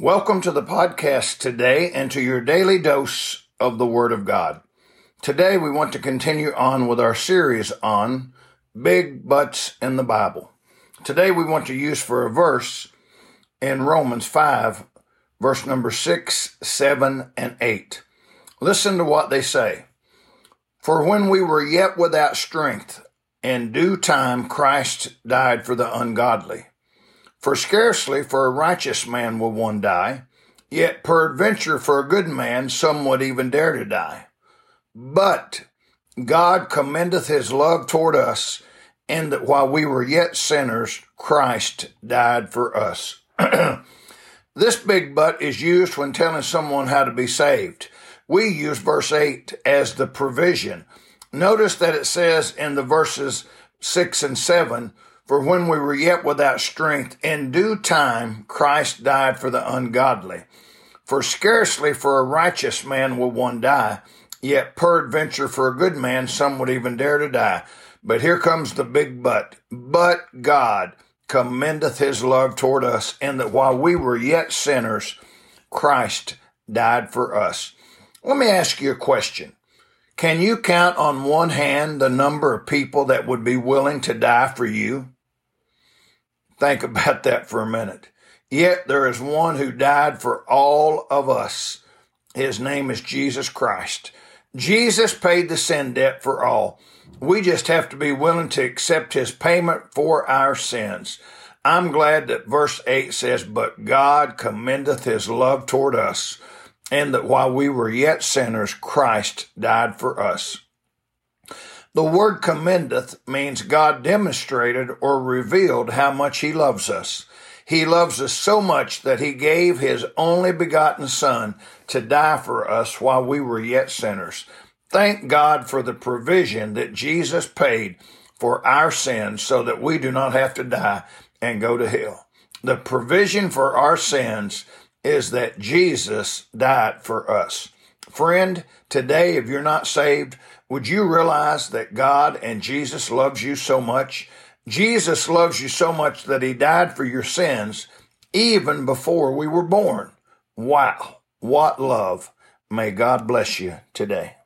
Welcome to the podcast today and to your daily dose of the Word of God. Today we want to continue on with our series on big buts in the Bible. Today we want to use for a verse in Romans 5, verse number 6, 7, and 8. Listen to what they say. For when we were yet without strength, in due time Christ died for the ungodly. For scarcely for a righteous man will one die, yet peradventure for a good man some would even dare to die. But God commendeth his love toward us, in that while we were yet sinners, Christ died for us. this big but is used when telling someone how to be saved. We use verse 8 as the provision. Notice that it says in the verses 6 and 7 for when we were yet without strength, in due time Christ died for the ungodly. For scarcely for a righteous man will one die, yet peradventure for a good man some would even dare to die. But here comes the big but. But God commendeth his love toward us, in that while we were yet sinners, Christ died for us. Let me ask you a question. Can you count on one hand the number of people that would be willing to die for you? Think about that for a minute. Yet there is one who died for all of us. His name is Jesus Christ. Jesus paid the sin debt for all. We just have to be willing to accept his payment for our sins. I'm glad that verse 8 says, But God commendeth his love toward us, and that while we were yet sinners, Christ died for us. The word commendeth means God demonstrated or revealed how much he loves us. He loves us so much that he gave his only begotten son to die for us while we were yet sinners. Thank God for the provision that Jesus paid for our sins so that we do not have to die and go to hell. The provision for our sins is that Jesus died for us. Friend, today, if you're not saved, would you realize that God and Jesus loves you so much? Jesus loves you so much that he died for your sins even before we were born. Wow. What love. May God bless you today.